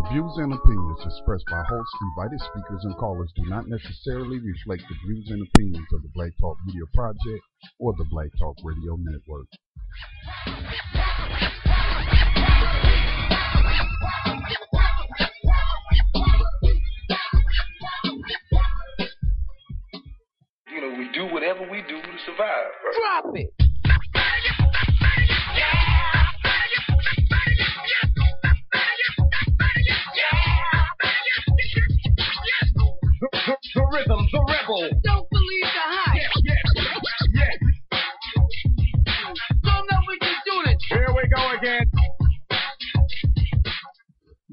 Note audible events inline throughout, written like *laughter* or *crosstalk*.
The views and opinions expressed by hosts, invited speakers, and callers do not necessarily reflect the views and opinions of the Black Talk Media Project or the Black Talk Radio Network. You know, we do whatever we do to survive. Bro. Drop it.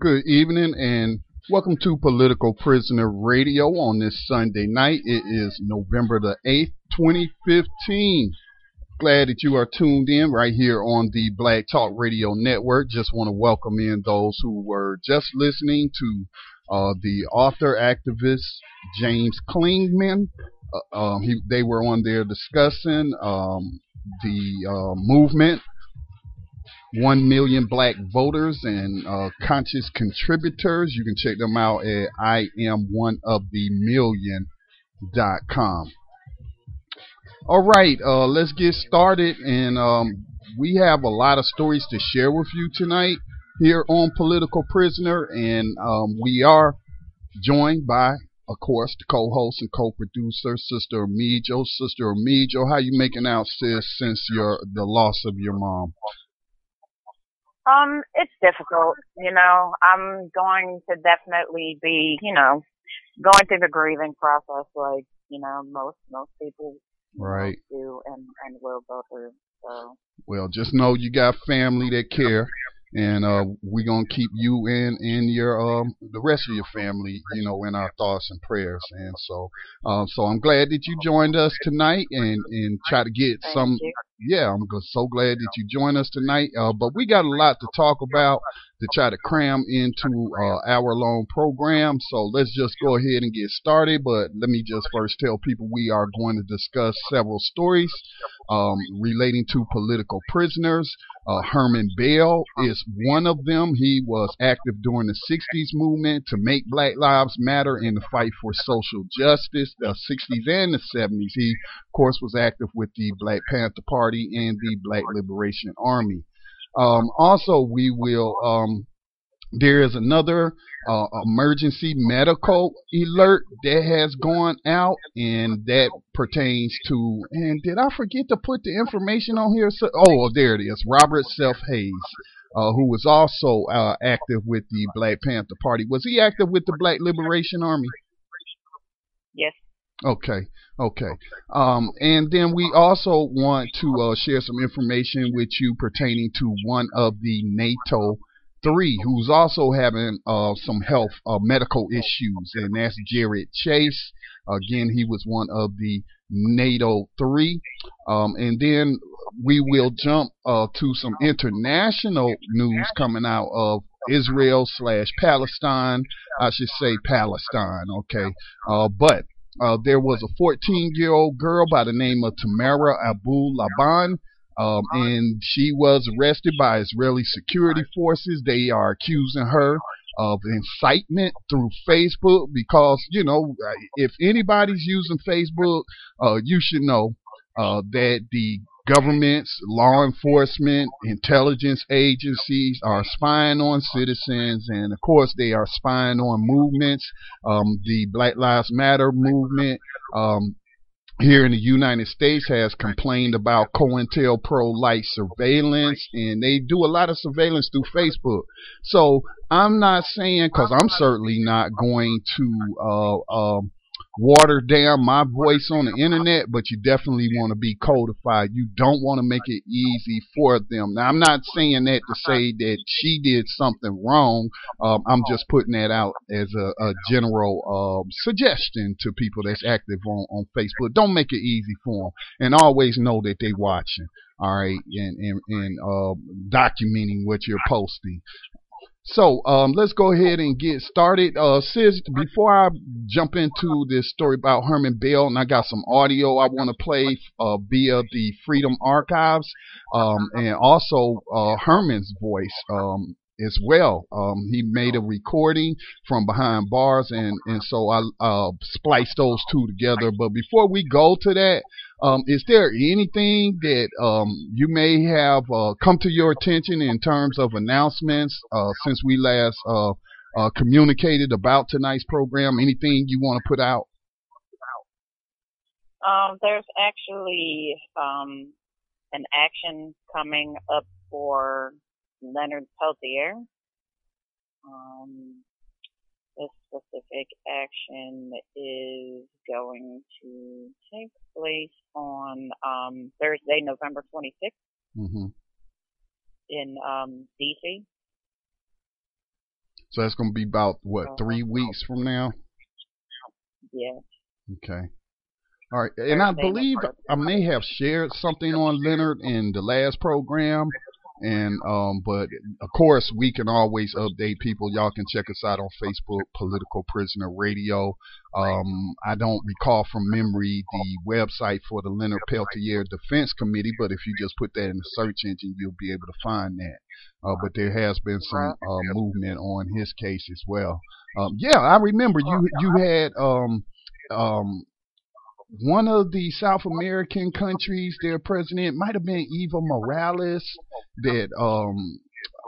Good evening and welcome to Political Prisoner Radio on this Sunday night. It is November the 8th, 2015. Glad that you are tuned in right here on the Black Talk Radio Network. Just want to welcome in those who were just listening to uh, the author activist James Klingman. Uh, um, he, they were on there discussing um, the uh, movement, one million black voters and uh, conscious contributors. You can check them out at I am one of the million dot com. All right, uh, let's get started, and um, we have a lot of stories to share with you tonight here on Political Prisoner, and um, we are joined by, of course, the co-host and co-producer, Sister Amijo. Sister Amijo, how you making out, sis, since your the loss of your mom? Um, it's difficult, you know. I'm going to definitely be, you know, going through the grieving process like, you know, most most people Right. do and, and will go through. So Well, just know you got family that care, and uh, we're gonna keep you and and your um the rest of your family, you know, in our thoughts and prayers. And so, um, so I'm glad that you joined us tonight, and and try to get thank some. you. Yeah, I'm so glad that you joined us tonight. Uh, but we got a lot to talk about to try to cram into uh, hour long program. So let's just go ahead and get started. But let me just first tell people we are going to discuss several stories um, relating to political prisoners. Uh, Herman Bell is one of them. He was active during the 60s movement to make Black Lives Matter in the fight for social justice, the 60s and the 70s. He, of course, was active with the Black Panther Party and the Black Liberation Army. Um, also, we will. Um, there is another uh, emergency medical alert that has gone out, and that pertains to. And did I forget to put the information on here? So, oh, there it is. Robert Seth Hayes, uh, who was also uh, active with the Black Panther Party. Was he active with the Black Liberation Army? Yes. Okay, okay. Um, and then we also want to uh, share some information with you pertaining to one of the NATO three, who's also having uh, some health uh, medical issues, and that's Jared Chase. Again, he was one of the NATO three. Um, and then we will jump uh, to some international news coming out of Israel slash Palestine. I should say Palestine, okay. Uh, but uh, there was a 14 year old girl by the name of Tamara Abu Laban. Um, and she was arrested by Israeli security forces. They are accusing her of incitement through Facebook because, you know, if anybody's using Facebook, uh, you should know uh, that the governments, law enforcement, intelligence agencies are spying on citizens, and of course, they are spying on movements. Um, the Black Lives Matter movement. Um, here in the United States has complained about COINTELPRO light surveillance, and they do a lot of surveillance through Facebook. So I'm not saying, because I'm certainly not going to uh, um, water down my voice on the internet, but you definitely want to be codified. You don't want to make it easy for them. Now, I'm not saying that to say that she did something wrong. Um, I'm just putting that out as a, a general um, suggestion to people that's active on, on Facebook. Don't make it easy for them, and always know that they're watching. All right, and and, and uh, documenting what you're posting. So um, let's go ahead and get started. Uh, sis, before I jump into this story about Herman Bell, and I got some audio I want to play uh, via the Freedom Archives, um, and also uh, Herman's voice. Um, as well. Um, he made a recording from behind bars, and and so I uh, spliced those two together. But before we go to that, um, is there anything that um, you may have uh, come to your attention in terms of announcements uh, since we last uh, uh, communicated about tonight's program? Anything you want to put out? Um, there's actually um, an action coming up for Leonard Peltier. Um, this specific action is going to take place on um, Thursday, November 26th hmm in um, DC. So that's going to be about what three weeks from now. Yeah. Okay. All right, and I believe I may have shared something on Leonard in the last program, and um, but of course we can always update people. Y'all can check us out on Facebook, Political Prisoner Radio. Um, I don't recall from memory the website for the Leonard Peltier Defense Committee, but if you just put that in the search engine, you'll be able to find that. Uh, but there has been some uh, movement on his case as well. Um, yeah, I remember you you had um, um, one of the South American countries, their president might have been Evo Morales, that um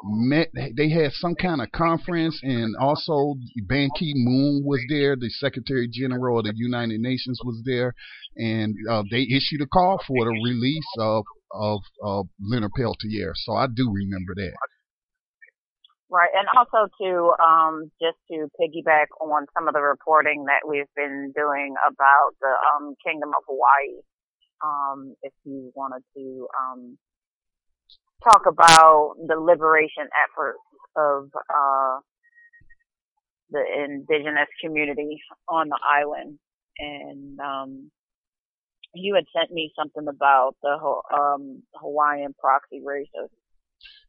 met. They had some kind of conference, and also Ban Ki Moon was there. The Secretary General of the United Nations was there, and uh, they issued a call for the release of of, of Leonard Peltier. So I do remember that. Right, and also to um, just to piggyback on some of the reporting that we've been doing about the um, Kingdom of Hawaii. Um, if you wanted to um, talk about the liberation efforts of uh, the indigenous community on the island, and um, you had sent me something about the um, Hawaiian proxy racists.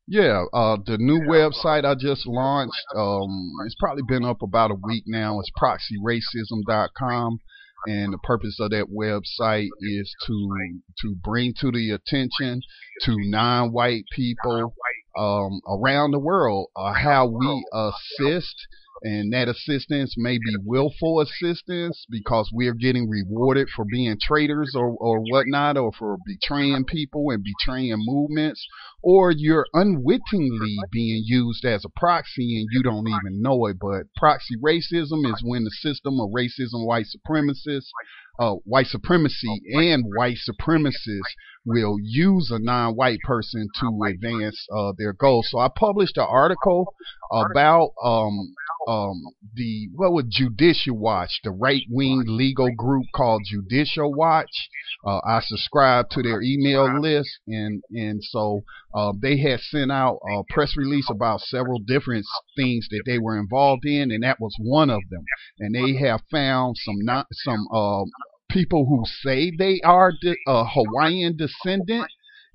Yeah, uh, the new website I just launched, um, it's probably been up about a week now. It's proxyracism.com. And the purpose of that website is to to bring to the attention to non-white people um, around the world uh, how we assist and that assistance may be willful assistance because we're getting rewarded for being traitors or, or whatnot or for betraying people and betraying movements or you're unwittingly being used as a proxy and you don't even know it. But proxy racism is when the system of racism white supremacists uh, white supremacy and white supremacists will use a non-white person to advance uh, their goals. So I published an article about um, um, the what would Judicial Watch, the right-wing legal group called Judicial Watch. Uh, I subscribe to their email list, and and so uh, they had sent out a press release about several different things that they were involved in, and that was one of them. And they have found some not some uh, people who say they are de- Hawaiian descendant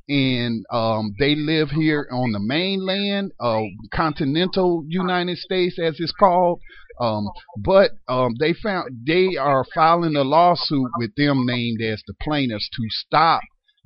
and um, they live here on the mainland, uh, continental United States, as it's called. Um, but um, they found they are filing a lawsuit with them named as the plaintiffs to stop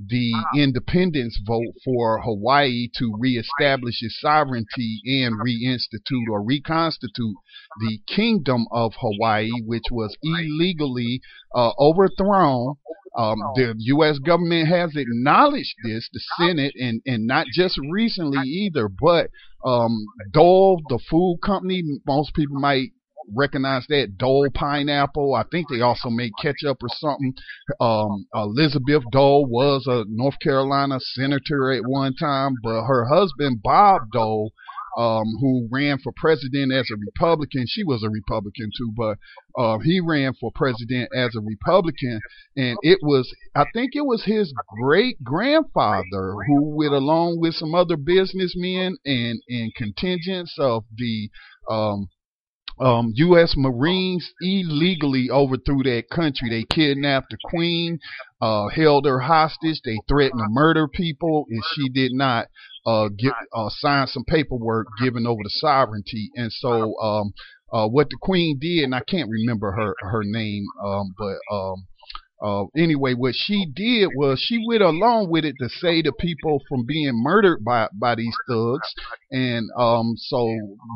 the independence vote for Hawaii to reestablish its sovereignty and reinstitute or reconstitute the Kingdom of Hawaii, which was illegally uh, overthrown. Um, the U.S. government has acknowledged this, the Senate, and, and not just recently either, but um, Dole, the food company, most people might recognize that Dole pineapple. I think they also make ketchup or something. Um, Elizabeth Dole was a North Carolina senator at one time, but her husband Bob Dole, um, who ran for president as a Republican, she was a Republican too, but uh, he ran for president as a Republican, and it was I think it was his great grandfather who, with along with some other businessmen and and contingents of the um, um, U.S. Marines illegally overthrew that country. They kidnapped the queen, uh, held her hostage. They threatened to murder people if she did not uh, get uh, sign some paperwork giving over the sovereignty. And so, um, uh, what the queen did, and I can't remember her her name, um, but um, uh, anyway, what she did was she went along with it to save the people from being murdered by by these thugs, and um, so,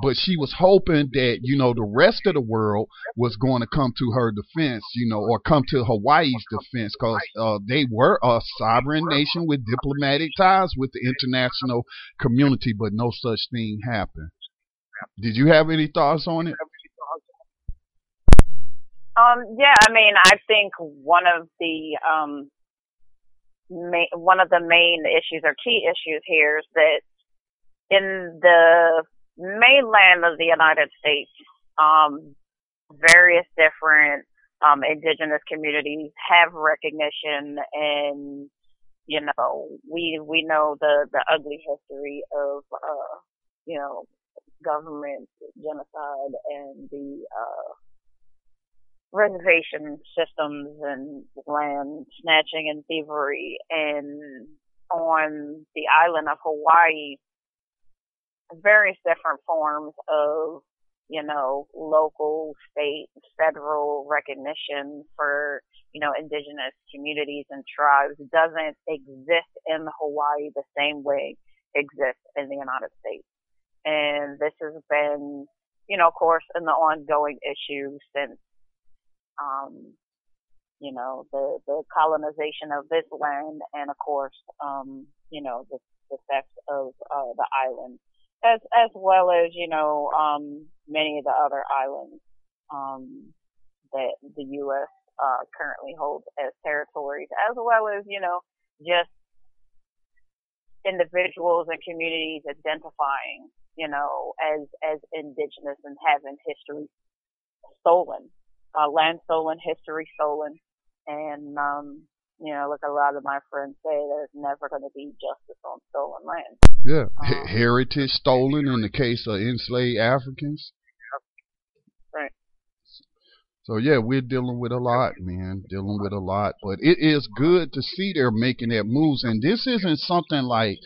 but she was hoping that you know the rest of the world was going to come to her defense, you know, or come to Hawaii's defense, because uh, they were a sovereign nation with diplomatic ties with the international community, but no such thing happened. Did you have any thoughts on it? Um, yeah, I mean, I think one of the um, ma- one of the main issues or key issues here is that in the mainland of the United States, um, various different um, indigenous communities have recognition, and you know, we we know the the ugly history of uh, you know government genocide and the uh, reservation systems and land snatching and thievery. And on the island of Hawaii various different forms of you know local state federal recognition for you know indigenous communities and tribes doesn't exist in Hawaii the same way exists in the United States. And this has been you know of course an ongoing issue since um, you know, the, the colonization of this land and of course, um, you know, the, the theft of, uh, the island as, as well as, you know, um, many of the other islands, um, that the U.S., uh, currently holds as territories as well as, you know, just individuals and communities identifying, you know, as, as indigenous and having history stolen uh, land stolen, history stolen, and um, you know, like a lot of my friends say, there's never going to be justice on stolen land. Yeah, Um, heritage stolen in the case of enslaved Africans. Right. So yeah, we're dealing with a lot, man. Dealing with a lot, but it is good to see they're making that moves, and this isn't something like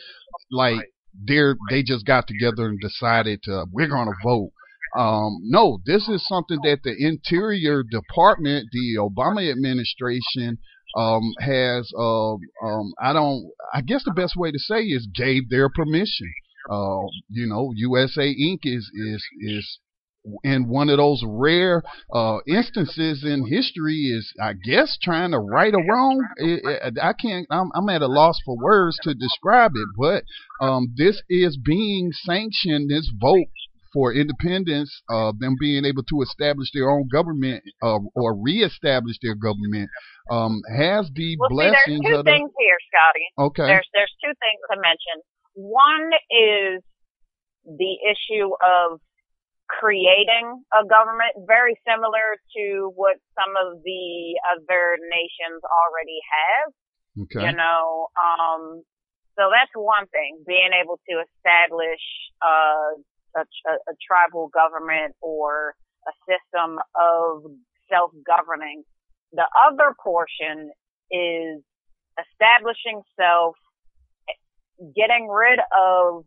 like they're they just got together and decided to we're gonna vote. Um, no, this is something that the Interior Department, the Obama administration, um, has. Uh, um, I don't. I guess the best way to say is gave their permission. Uh, you know, USA Inc. is is is in one of those rare uh, instances in history is, I guess, trying to right a wrong. I can't. I'm, I'm at a loss for words to describe it, but um, this is being sanctioned. This vote for independence, uh, them being able to establish their own government uh, or reestablish their government, um, has the Well, see, there's two of the. things here, Scotty. Okay. There's there's two things to mention. One is the issue of creating a government very similar to what some of the other nations already have. Okay. You know, um, so that's one thing, being able to establish uh, a, a, tribal government or a system of self-governing. The other portion is establishing self, getting rid of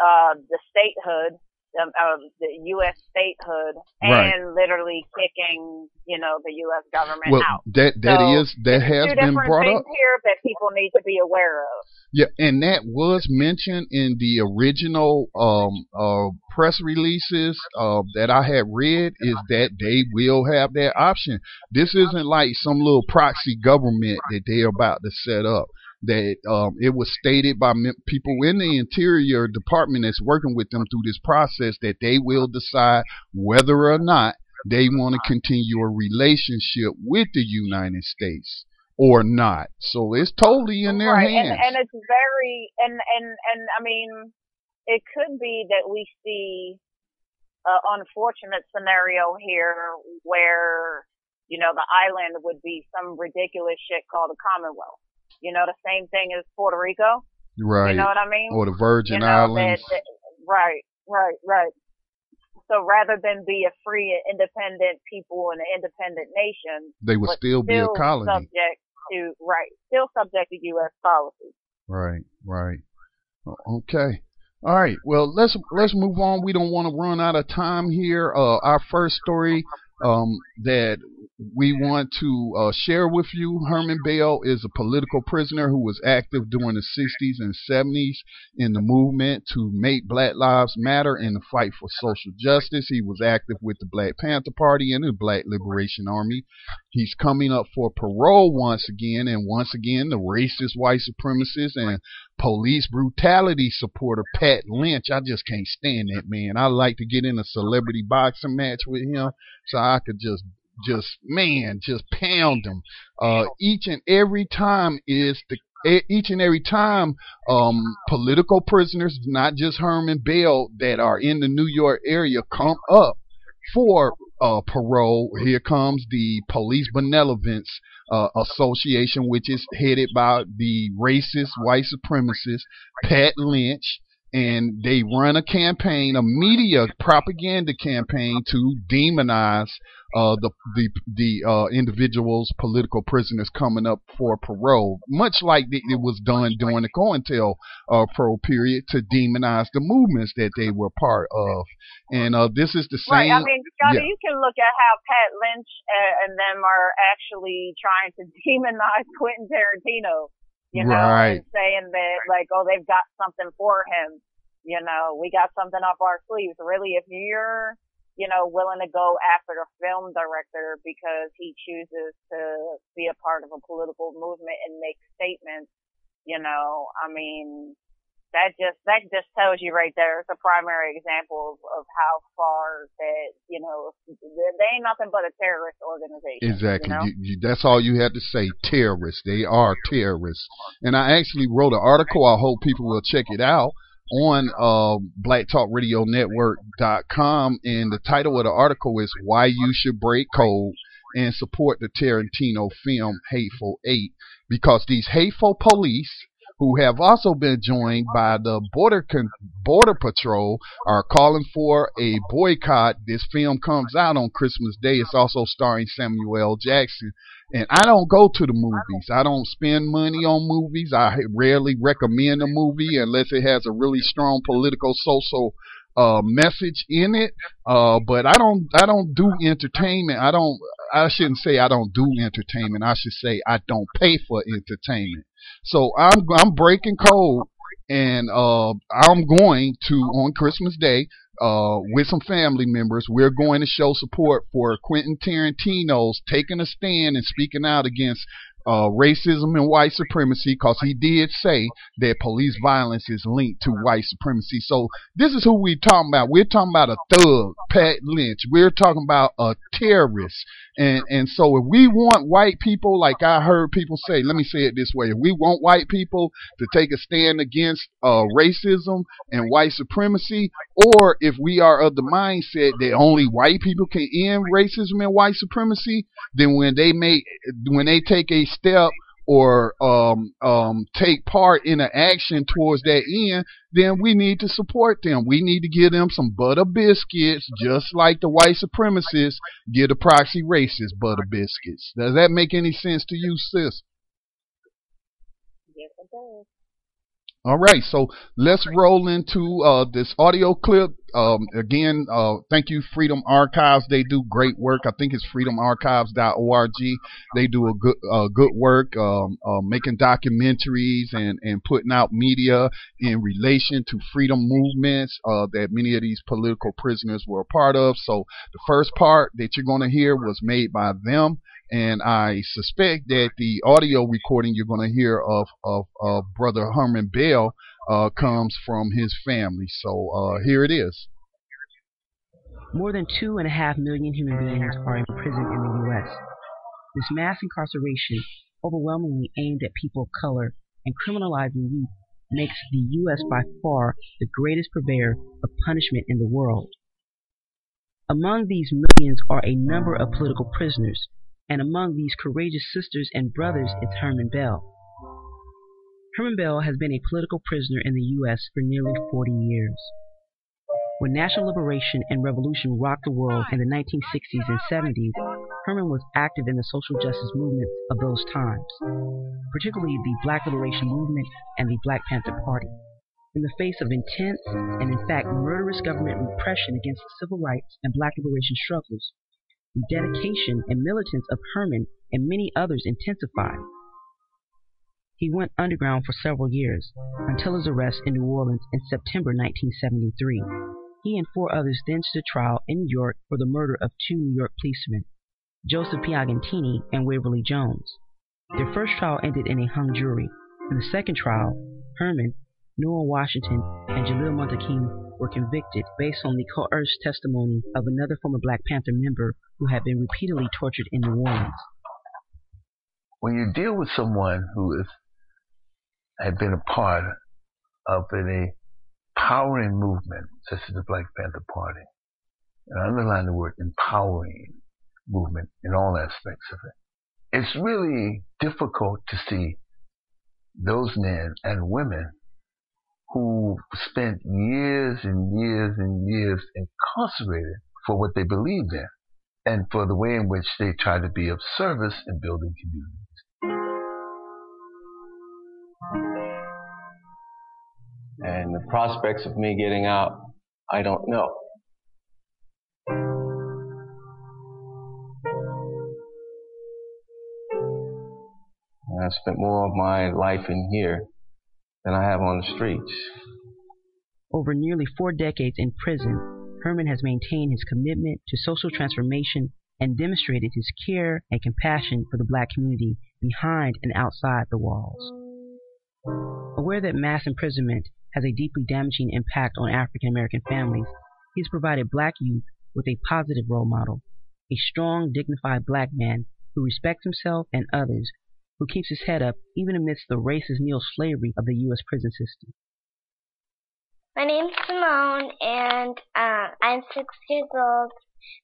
uh, the statehood, um, uh, the U.S. statehood, Right. and literally kicking, you know, the U.S. government Well, out. that that So, is that has Two been brought things up. here that people need to be aware of. Yeah, and that was mentioned in the original um, uh, press releases uh, that I had read. Is that they will have that option. This isn't like some little proxy government that they're about to set up. That um, it was stated by people in the Interior Department that's working with them through this process that they will decide whether or not they want to continue a relationship with the United States or not. So it's totally in their right. hands. And, and it's very, and, and, and I mean, it could be that we see an unfortunate scenario here where, you know, the island would be some ridiculous shit called a Commonwealth. You know, the same thing as Puerto Rico. right. You know what I mean? or the Virgin you know, Islands. That, that, right, right, right. So rather than be a free and independent people and an independent nation, they would but still be a colony. subject to right, still subject to U.S. policy. Right, right. Okay. All right. Well, let's let's move on. We don't want to run out of time here. Uh, our first story um, that we want to uh, share with you Herman Bell is a political prisoner who was active during the 60s and 70s in the movement to make Black Lives Matter and the fight for social justice. He was active with the Black Panther Party and the Black Liberation Army. He's coming up for parole once again, and once again, the racist white supremacist and police brutality supporter Pat Lynch. I just can't stand that man. I like to get in a celebrity boxing match with him so I could just just man, just pound them. Uh, each and every time is the each and every time um, political prisoners, not just Herman Bell, that are in the New York area come up for uh, parole. Here comes the Police Benevolence uh, Association, which is headed by the racist white supremacist Pat Lynch and they run a campaign, a media propaganda campaign to demonize uh, the the the uh, individuals, political prisoners coming up for parole, much like it was done during the COINTEL uh, pro period to demonize the movements that they were part of. And uh, this is the same. Right. I mean, Scotty, yeah. you can look at how Pat Lynch uh, and them are actually trying to *laughs* demonize Quentin Tarantino you know, right. and saying that like, oh, they've got something for him. You know, we got something up our sleeves. Really, if you're, you know, willing to go after the film director because he chooses to be a part of a political movement and make statements, you know, I mean, that just that just tells you right there. It's a primary example of, of how far that you know they ain't nothing but a terrorist organization. Exactly. You know? You, you, that's all you had to say. Terrorists. They are terrorists. And I actually wrote an article. I hope people will check it out on uh, BlackTalkRadioNetwork.com, and the title of the article is "Why You Should Break Code." And support the Tarantino film Hateful Eight because these hateful police who have also been joined by the border Con- border patrol are calling for a boycott. This film comes out on Christmas Day. It's also starring Samuel. Jackson. And I don't go to the movies. I don't spend money on movies. I rarely recommend a movie unless it has a really strong political, social uh, message in it. Uh, but I don't, I don't do entertainment. I don't, I shouldn't say I don't do entertainment. I should say I don't pay for entertainment. So I'm, I'm breaking code and, uh, I'm going to, on Christmas Day, uh, with some family members, we're going to show support for Quentin Tarantino's taking a stand and speaking out against uh, racism and white supremacy because he did say that police violence is linked to white supremacy. So this is who we're talking about. We're talking about a thug, Pat Lynch. We're talking about a terrorist. And and so if we want white people, like I heard people say, let me say it this way: if we want white people to take a stand against uh, racism and white supremacy, or if we are of the mindset that only white people can end racism and white supremacy, then when they make when they take a step or um, um, take part in an action towards that end, then we need to support them. We need to give them some butter biscuits, just like the white supremacists give the proxy racists butter biscuits. Does that make any sense to you, sis? Yes, it does. All right, so let's roll into uh, this audio clip. Um, again, uh, thank you, Freedom Archives. They do great work. I think it's freedomarchives.org. They do a good uh, good work um, uh, making documentaries and, and putting out media in relation to freedom movements uh, that many of these political prisoners were a part of. So the first part that you're going to hear was made by them and I suspect that the audio recording you're going to hear of, of, of Brother Herman Bell uh, comes from his family. So uh, here it is. More than two and a half million human beings are in prison in the U.S. This mass incarceration, overwhelmingly aimed at people of color and criminalizing youth, makes the U.S. by far the greatest purveyor of punishment in the world. Among these millions are a number of political prisoners, and among these courageous sisters and brothers is Herman Bell. Herman Bell has been a political prisoner in the U.S. for nearly 40 years. When national liberation and revolution rocked the world in the 1960s and 70s, Herman was active in the social justice movements of those times, particularly the Black Liberation Movement and the Black Panther Party. In the face of intense and, in fact, murderous government repression against the civil rights and black liberation struggles, dedication and militance of Herman and many others intensified. He went underground for several years, until his arrest in New Orleans in September 1973. He and four others then stood trial in New York for the murder of two New York policemen, Joseph Piagentini and Waverly Jones. Their first trial ended in a hung jury. In the second trial, Herman, Nuh Washington, and Jalil Muntaqim were convicted based on the coerced testimony of another former Black Panther member who had been repeatedly tortured in New Orleans. When you deal with someone who is, had been a part of an empowering movement such as the Black Panther Party, and I underline the word empowering movement in all aspects of it, it's really difficult to see those men and women who spent years and years and years incarcerated for what they believed in and for the way in which they try to be of service in building communities. And the prospects of me getting out, I don't know. And I've spent more of my life in here than I have on the streets. Over nearly four decades in prison, Herman has maintained his commitment to social transformation and demonstrated his care and compassion for the black community behind and outside the walls. Aware that mass imprisonment has a deeply damaging impact on African American families, he has provided black youth with a positive role model, a strong, dignified black man who respects himself and others, who keeps his head up even amidst the racist neo-slavery of the U.S. prison system. My name's Simone, and uh, I'm six years old.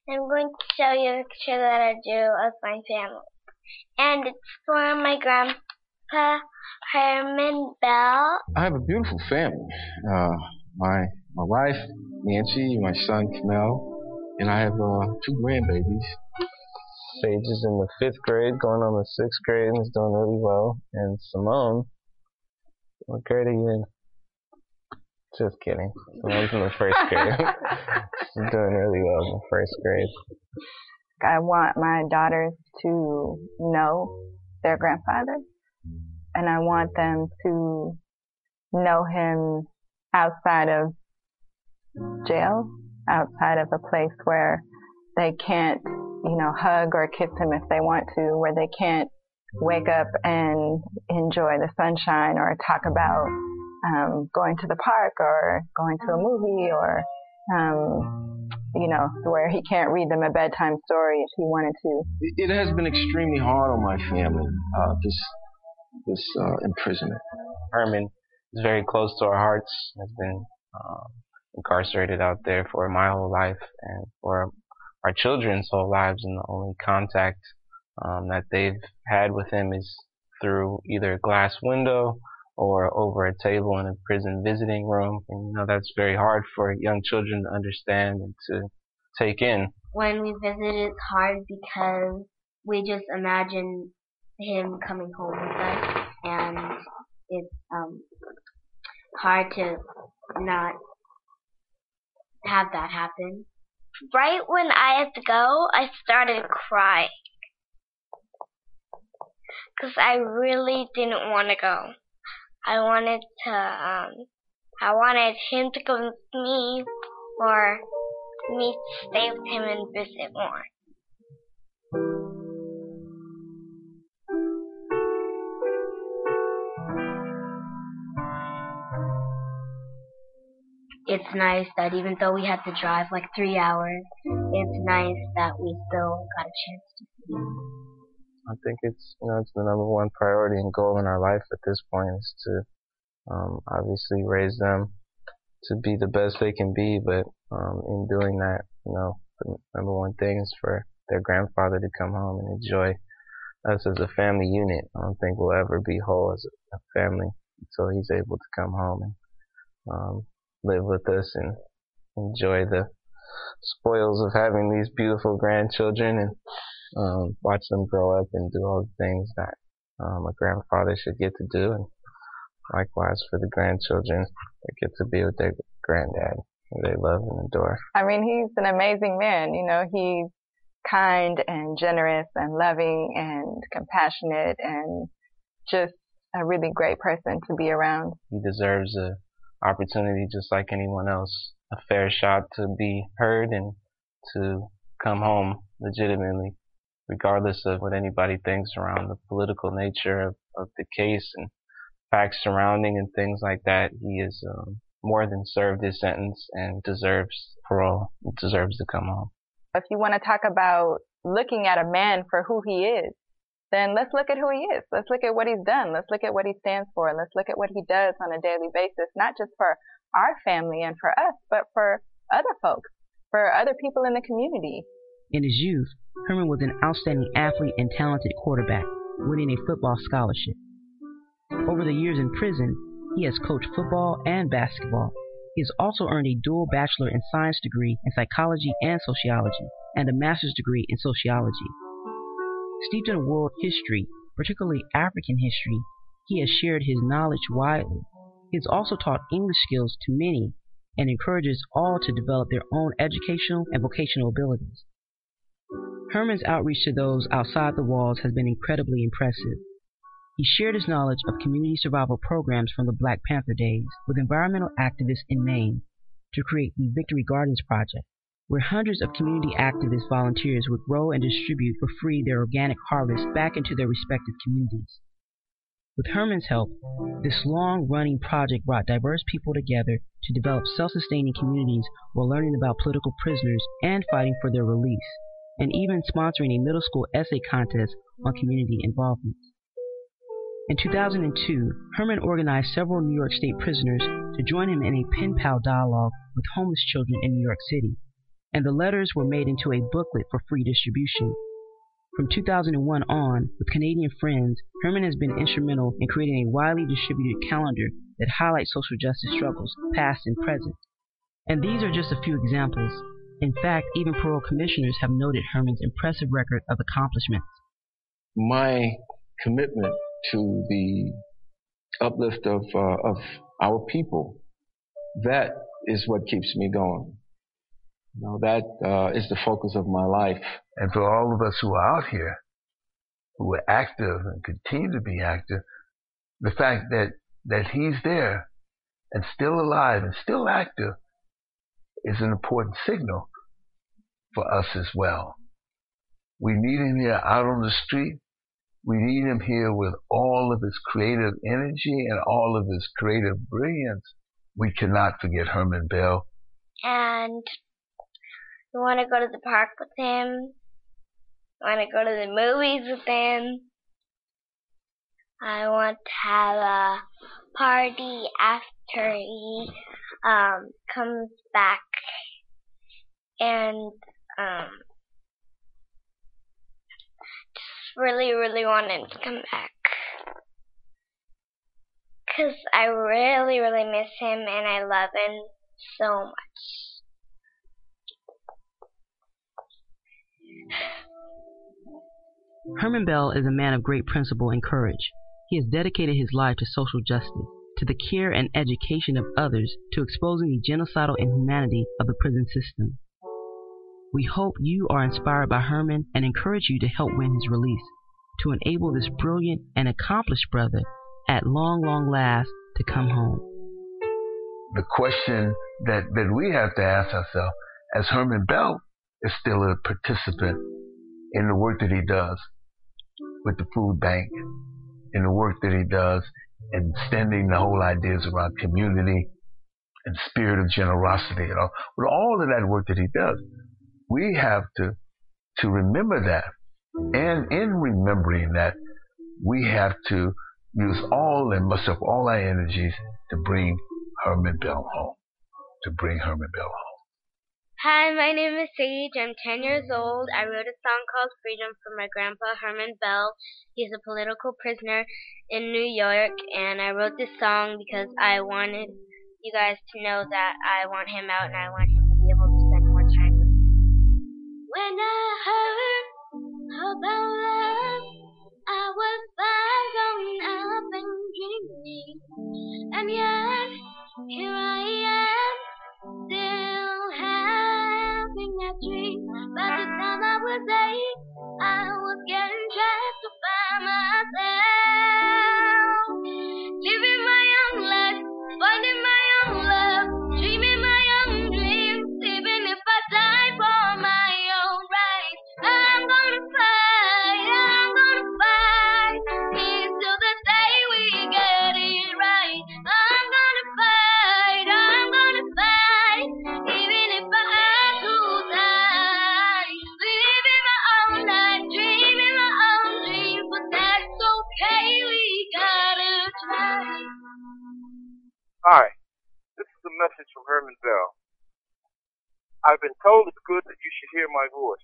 I'm going to show you a picture that I drew of my family. And it's for my grandpa, Herman Bell. I have a beautiful family. Uh, my my wife, Nancy, my son, Kamel, and I have uh, two grandbabies. Sage is in the fifth grade, going on the sixth grade, and is doing really well. And Simone, what grade are you in? Just kidding. Simone's in the first grade. *laughs* She's doing really well in the first grade. I want my daughters to know their grandfather, and I want them to know him outside of jail, outside of a place where they can't, you know, hug or kiss him if they want to, where they can't wake up and enjoy the sunshine or talk about um, going to the park or going to a movie or, um, you know, where he can't read them a bedtime story if he wanted to. It, it has been extremely hard on my family, uh, this this uh, imprisonment. Herman is very close to our hearts. Has been uh, incarcerated out there for my whole life and for our children's whole lives, and the only contact um, that they've had with him is through either a glass window or over a table in a prison visiting room. And you know that's very hard for young children to understand and to take in. When we visit, it's hard because we just imagine him coming home with us, and it's um, hard to not have that happen. Right when I had to go, I started crying because I really didn't want to go. I wanted to, um, I wanted him to come with me or me to stay with him and visit more. It's nice that even though we had to drive like three hours, it's nice that we still got a chance to see. I think it's you know it's the number one priority and goal in our life at this point is to um, obviously raise them to be the best they can be, but um, in doing that, you know, the number one thing is for their grandfather to come home and enjoy us as a family unit. I don't think we'll ever be whole as a family until he's able to come home and um, live with us and enjoy the spoils of having these beautiful grandchildren and um, watch them grow up and do all the things that um, a grandfather should get to do, and likewise for the grandchildren that get to be with their granddad, who they love and adore. I mean, he's an amazing man. You know, he's kind and generous and loving and compassionate and just a really great person to be around. He deserves a opportunity just like anyone else, a fair shot to be heard and to come home legitimately, regardless of what anybody thinks around the political nature of, of the case and facts surrounding and things like that. He is um, more than served his sentence and deserves parole, deserves to come home. If you want to talk about looking at a man for who he is, then let's look at who he is. Let's look at what he's done. Let's look at what he stands for. And Let's look at what he does on a daily basis, not just for our family and for us, but for other folks, for other people in the community. In his youth, Herman was an outstanding athlete and talented quarterback, winning a football scholarship. Over the years in prison, he has coached football and basketball. He has also earned a dual Bachelor in Science degree in psychology and sociology, and a master's degree in sociology. Steeped in world history, particularly African history, he has shared his knowledge widely. He has also taught English skills to many and encourages all to develop their own educational and vocational abilities. Herman's outreach to those outside the walls has been incredibly impressive. He shared his knowledge of community survival programs from the Black Panther days with environmental activists in Maine to create the Victory Gardens Project, where hundreds of community activist volunteers would grow and distribute for free their organic harvest back into their respective communities. With Herman's help, this long running project brought diverse people together to develop self sustaining communities while learning about political prisoners and fighting for their release, and even sponsoring a middle school essay contest on community involvement. In 2002, Herman organized several New York State prisoners to join him in a pen pal dialogue with homeless children in New York City, and the letters were made into a booklet for free distribution. From 2001 on, with Canadian friends, Herman has been instrumental in creating a widely distributed calendar that highlights social justice struggles, past and present. And these are just a few examples. In fact, even parole commissioners have noted Herman's impressive record of accomplishments. My commitment to the uplift of uh, of our people, that is what keeps me going. You know, that uh, is the focus of my life. And for all of us who are out here, who are active and continue to be active, the fact that, that he's there and still alive and still active is an important signal for us as well. We need him here out on the street. We need him here with all of his creative energy and all of his creative brilliance. We cannot forget Herman Bell. And we want to go to the park with him. I want to go to the movies with him. I want to have a party after he um, comes back. And um, just really, really wanted to come back. Because I really, really miss him and I love him so much. Herman Bell is a man of great principle and courage. He has dedicated his life to social justice, to the care and education of others, to exposing the genocidal inhumanity of the prison system. We hope you are inspired by Herman and encourage you to help win his release, to enable this brilliant and accomplished brother, at long, long last, to come home. The question that, that we have to ask ourselves, as Herman Bell is still a participant in the work that he does with the food bank, in the work that he does in extending the whole ideas around community and spirit of generosity, you know, with all of that work that he does, we have to to remember that. And in remembering that, we have to use all and muster up all our energies to bring Herman Bell home. To bring Herman Bell home. Hi, my name is Sage. I'm 10 years old. I wrote a song called Freedom for my grandpa, Herman Bell. He's a political prisoner in New York, and I wrote this song because I wanted you guys to know that I want him out and I want him When I heard about love, I was far grown up and dreaming, and yet here I am, still having a dream. By the time I the day I was getting trapped by myself. Message from Herman Bell. I've been told it's good that you should hear my voice.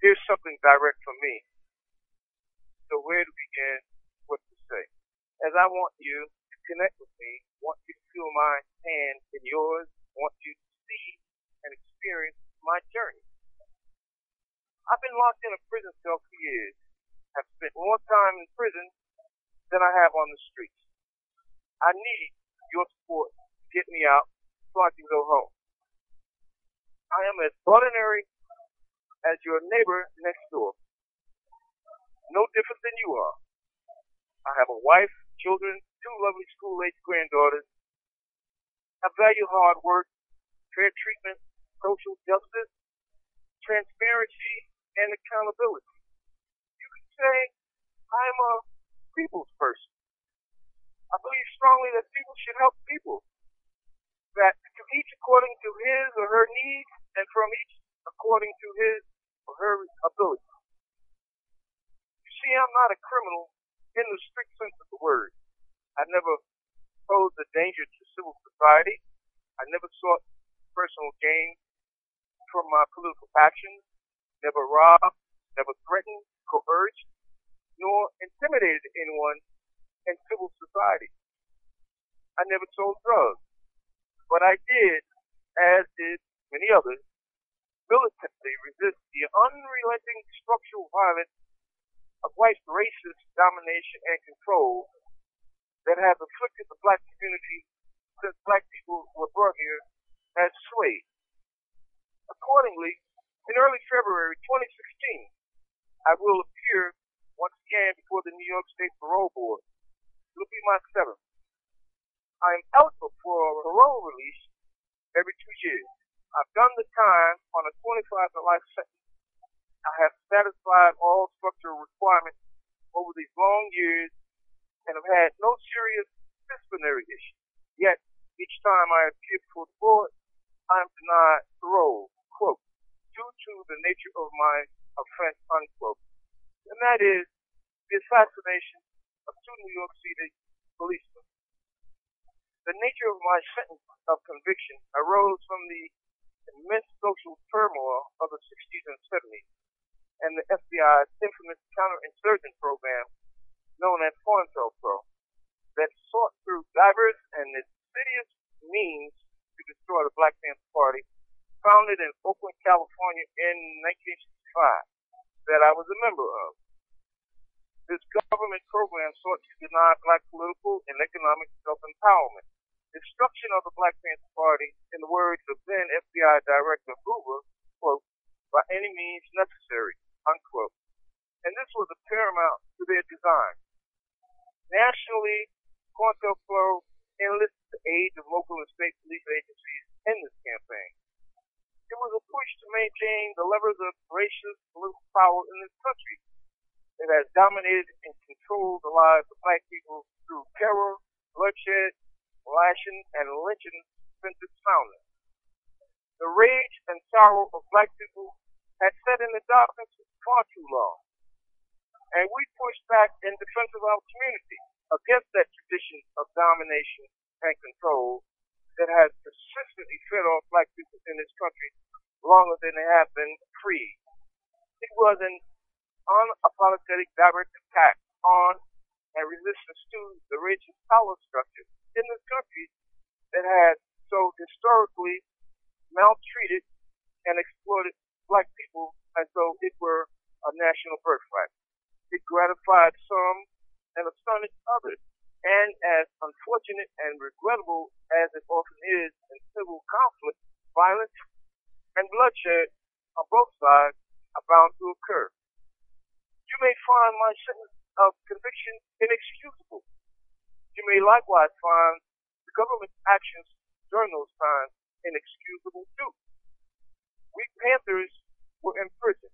Here's something direct from me. So where to begin, what to say? As I want you to connect with me, want you to feel my hand in yours, want you to see and experience my journey. I've been locked in a prison cell for years. I've spent more time in prison than I have on the streets. I need your support get me out so I can go home. I am as ordinary as your neighbor next door. No different than you are. I have a wife, children, two lovely school-age granddaughters. I value hard work, fair treatment, social justice, transparency, and accountability. You could say I'm a people's person. I believe strongly that people should help people. That to each according to his or her needs, and from each according to his or her ability. You see, I'm not a criminal in the strict sense of the word. I never posed a danger to civil society. I never sought personal gain from my political actions, never robbed, never threatened, coerced, nor intimidated anyone in civil society. I never sold drugs, but I did, as did many others, militantly resist the unrelenting structural violence of white racist domination and control that has afflicted the black community since black people were brought here as slaves. Accordingly, in early February 2016, I will appear once again before the New York State Parole Board. It'll be my seventh. I am eligible for a parole release every two years. I've done the time on a 25 to life sentence. I have satisfied all structural requirements over these long years and have had no serious disciplinary issues. Yet, each time I appear before the board, I am denied parole, quote, due to the nature of my offense, unquote. And that is the assassination of two New York City policemen. The nature of my sentence of conviction arose from the immense social turmoil of the 60s and 70s and the FBI's infamous counterinsurgent program known as COINTELPRO that sought through diverse and insidious means to destroy the Black Panther Party, founded in Oakland, California in 1965, that I was a member of. This government program sought to deny black political and economic self-empowerment. Destruction of the Black Panther Party, in the words of then FBI Director Hoover, quote, by any means necessary, unquote. And this was a paramount to their design. Nationally, COINTELPRO enlisted the aid of local and state police agencies in this campaign. It was a push to maintain the levers of racist political power in this country that has dominated and controlled the lives of black people through terror, bloodshed, lashing, and lynching since its founding. The rage and sorrow of black people had sat in the darkness far too long. And we pushed back in defense of our community against that tradition of domination and control that has persistently fed off black people in this country longer than they have been free. It was an unapologetic direct attack on and resistance to the rigid power structure in this country that had so historically maltreated and exploited black people as though it were a national birthright. It gratified some and astonished others. And as unfortunate and regrettable as it often is in civil conflict, violence, and bloodshed on both sides, are bound to occur. You may find my sentence of conviction inexcusable. You may likewise find the government's actions during those times inexcusable too. We Panthers were in prison.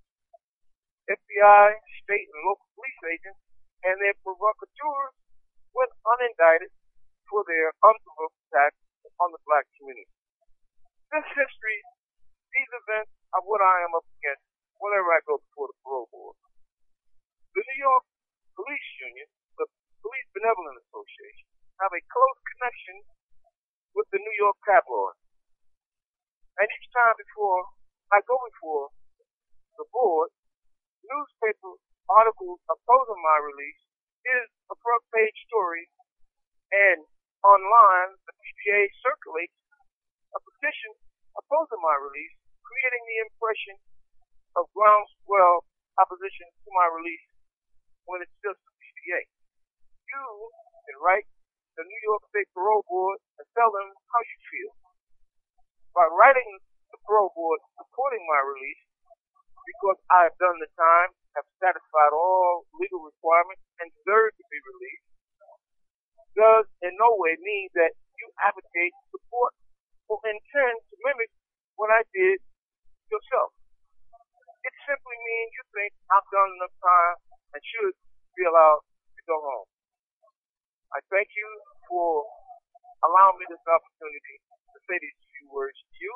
FBI, state, and local police agents and their provocateurs went unindicted for their unprovoked attacks on the black community. This history, these events are what I am up against whenever I go before the parole board. The New York Police Union, Police Benevolent Association, have a close connection with the New York tabloid. And each time before I go before the board, newspaper articles opposing my release is a front page story, and online the PBA circulates a petition opposing my release, creating the impression of groundswell opposition to my release when it's just the PBA. You can write the New York State Parole Board and tell them how you feel. By writing the parole board supporting my release, because I have done the time, have satisfied all legal requirements, and deserve to be released, does in no way mean that you advocate, support, or intend to mimic what I did yourself. It simply means you think I've done enough time and should be allowed to go home. I thank you for allowing me this opportunity to say these few words to you,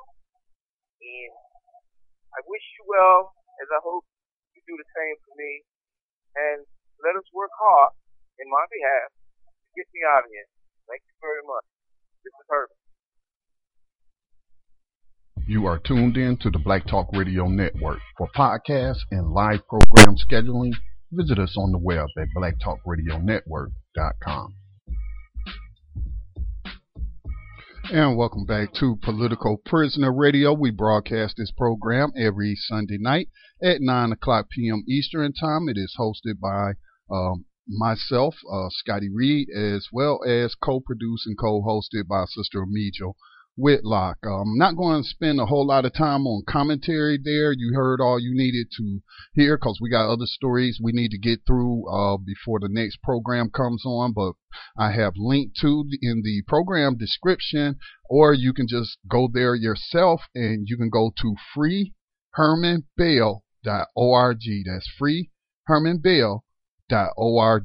and I wish you well, as I hope you do the same for me, and let us work hard in my behalf to get me out of here. Thank you very much. This is Herman. You are tuned in to the Black Talk Radio Network. For podcasts and live program scheduling, visit us on the web at blacktalkradionetwork.com. And welcome back to Political Prisoner Radio. We broadcast this program every Sunday night at 9 o'clock p.m. Eastern Time. It is hosted by um, myself, uh, Scotty Reed, as well as co produced and co hosted by Sister Amijo Whitlock. I'm not going to spend a whole lot of time on commentary there. You heard all you needed to hear because we got other stories we need to get through uh, before the next program comes on. But I have linked to in the program description, or you can just go there yourself and you can go to freehermanbell.org. That's freehermanbell.org.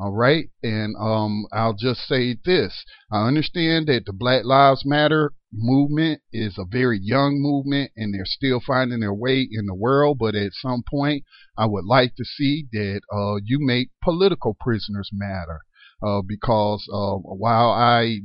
All right, and um, I'll just say this: I understand that the Black Lives Matter movement is a very young movement, and they're still finding their way in the world. But at some point, I would like to see that uh, you make political prisoners matter. Uh, because uh, while I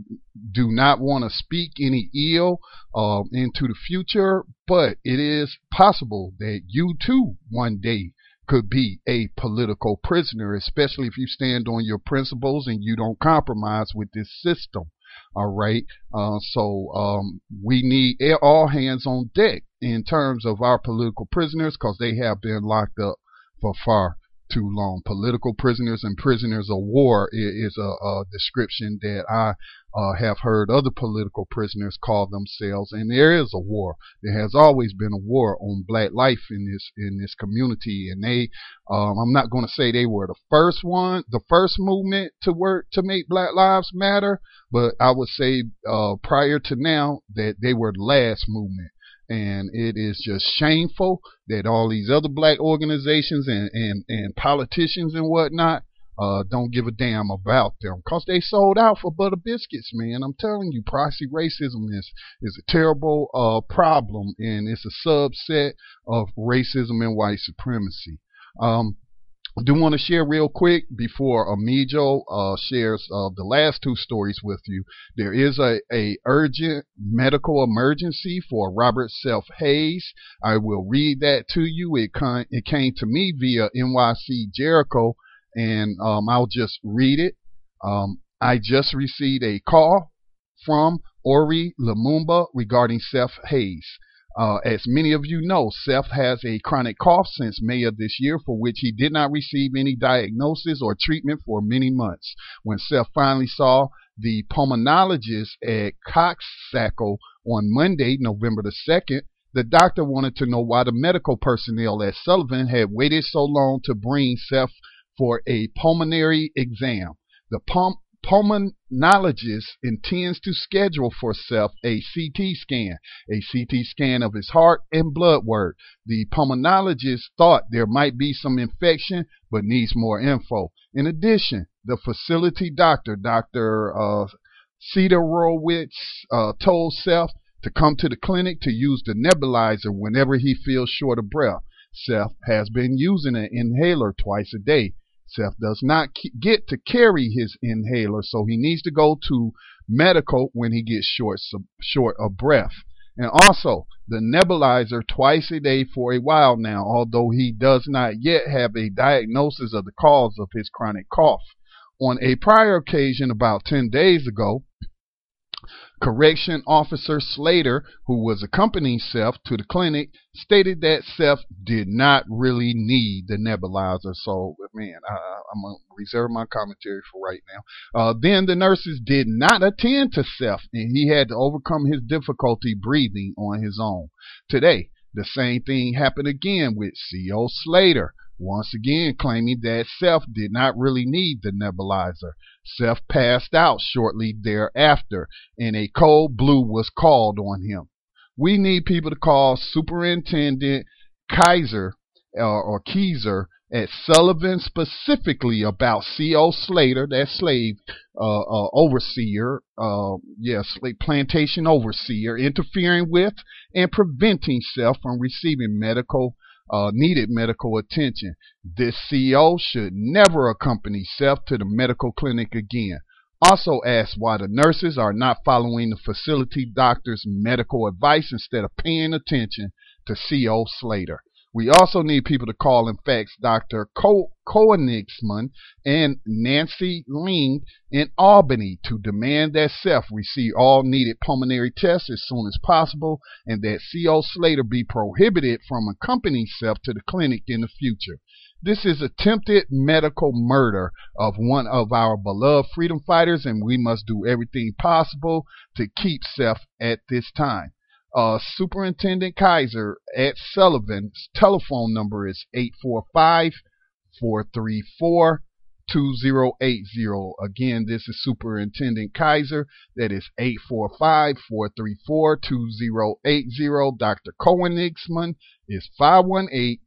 do not want to speak any ill uh, into the future, but it is possible that you too one day could be a political prisoner, especially if you stand on your principles and you don't compromise with this system. All right. Uh, so um, we need all hands on deck in terms of our political prisoners because they have been locked up for far too long. Political prisoners and prisoners of war is a, a description that I uh, have heard other political prisoners call themselves. And there is a war. There has always been a war on black life in this in this community. And they, um, I'm not going to say they were the first one, the first movement to work to make Black Lives Matter, but I would say uh, prior to now that they were the last movement and it is just shameful that all these other black organizations and, and, and politicians and whatnot uh, don't give a damn about them because they sold out for butter biscuits, man. I'm telling you, proxy racism is is a terrible uh, problem, and it's a subset of racism and white supremacy. Um, I do want to share real quick before Amijo uh, shares uh, the last two stories with you. There is a, a urgent medical emergency for Robert Seth Hayes. I will read that to you. It, con- it came to me via NYC Jericho, and um, I'll just read it. Um, I just received a call from Ori Lumumba regarding Seth Hayes. Uh, as many of you know, Seth has a chronic cough since May of this year, for which he did not receive any diagnosis or treatment for many months. When Seth finally saw the pulmonologist at Coxsackie on Monday, November the 2nd, The doctor wanted to know why the medical personnel at Sullivan had waited so long to bring Seth for a pulmonary exam. The pump pulmonologist intends to schedule for Seth a CT scan, a CT scan of his heart and blood work. The pulmonologist thought there might be some infection, but needs more info. In addition, the facility doctor, Dr. Uh, Cedorowitz, uh, told Seth to come to the clinic to use the nebulizer whenever he feels short of breath. Seth has been using an inhaler twice a day. Seth does not get to carry his inhaler, so he needs to go to medical when he gets short short of breath. And also, the nebulizer twice a day for a while now, although he does not yet have a diagnosis of the cause of his chronic cough. On a prior occasion, about 10 days ago, Correction Officer Slater, who was accompanying Seth to the clinic, stated that Seth did not really need the nebulizer. So, man, I, am going to reserve my commentary for right now. Uh, then the nurses did not attend to Seth, and he had to overcome his difficulty breathing on his own. Today, the same thing happened again with C.O. Slater once again claiming that Seth did not really need the nebulizer. Seth passed out shortly thereafter, and a code blue was called on him. We need people to call Superintendent Kaiser uh, or Keyser at Sullivan specifically about C.O. Slater, that slave uh, uh, overseer, uh, yes, yeah, plantation overseer, interfering with and preventing Seth from receiving medical uh, needed medical attention. This CO should never accompany Seth to the medical clinic again. Also ask why the nurses are not following the facility doctor's medical advice instead of paying attention to CO Slater. We also need people to call and fax Dr. Co- and Nancy Ling in Albany to demand that Seth receive all needed pulmonary tests as soon as possible and that C.O. Slater be prohibited from accompanying Seth to the clinic in the future. This is attempted medical murder of one of our beloved freedom fighters, and we must do everything possible to keep Seth at this time. Uh, Superintendent Kaiser at Sullivan's telephone number is 845 434 2080. Again, this is Superintendent Kaiser. That is 845 434 2080. Dr. Koenigsman is 518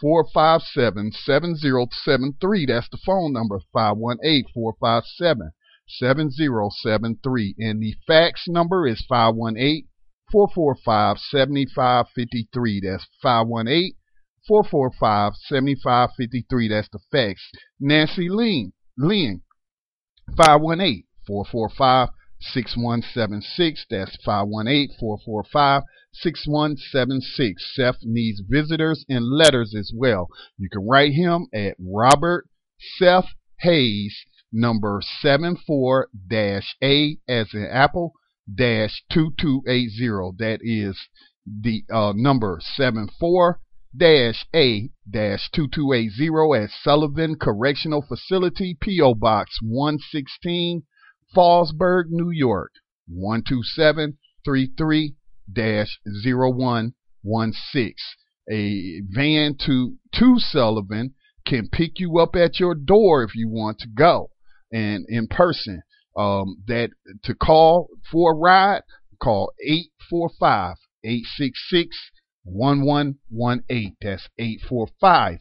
457 7073. That's the phone number 518 457 7073. And the fax number is 518 445 7553. That's 518 445 7553. That's the fax. Nancy Lean, Lean 518 445 6176. That's 518 445 6176. Seth needs visitors and letters as well. You can write him at Robert Seth Hayes, number 74 A as in Apple dash 2280. That is the uh, number 74 dash A dash 2280 at Sullivan Correctional Facility, P.O. Box 116, Fallsburg, New York 12733 dash 0116. A van to, to Sullivan can pick you up at your door if you want to go and in person um, that to call for a ride, call 845 866 1118. That's 845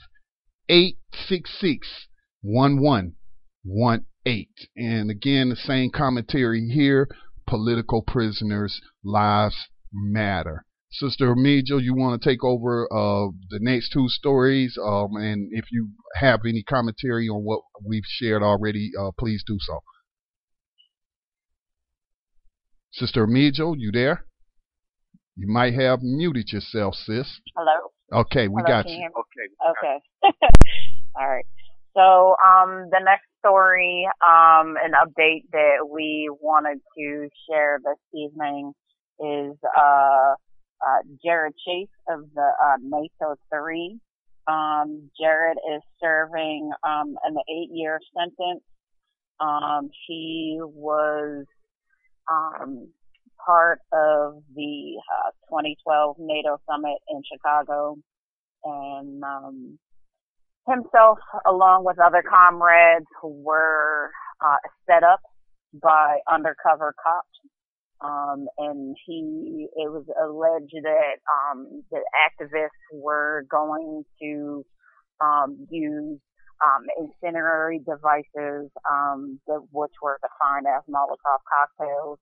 866 1118. And again, the same commentary here political prisoners' lives matter. Sister Amijo, you want to take over uh, the next two stories, um, and if you have any commentary on what we've shared already, uh, please do so. Sister Amijo, you there? You might have muted yourself, sis. Hello. Okay, we Hello, got you. Okay. Okay. *laughs* All right. So, um, the next story, um, an update that we wanted to share this evening is, uh, uh, Jared Chase of the, uh, NATO 3. Um, Jared is serving, um, an eight year sentence. Um, he was um, part of the uh, 2012 NATO summit in Chicago, and um, himself, along with other comrades, were uh, set up by undercover cops. Um, and he, it was alleged that um, the activists were going to um, use um, incendiary devices, um, the, which were defined as Molotov cocktails.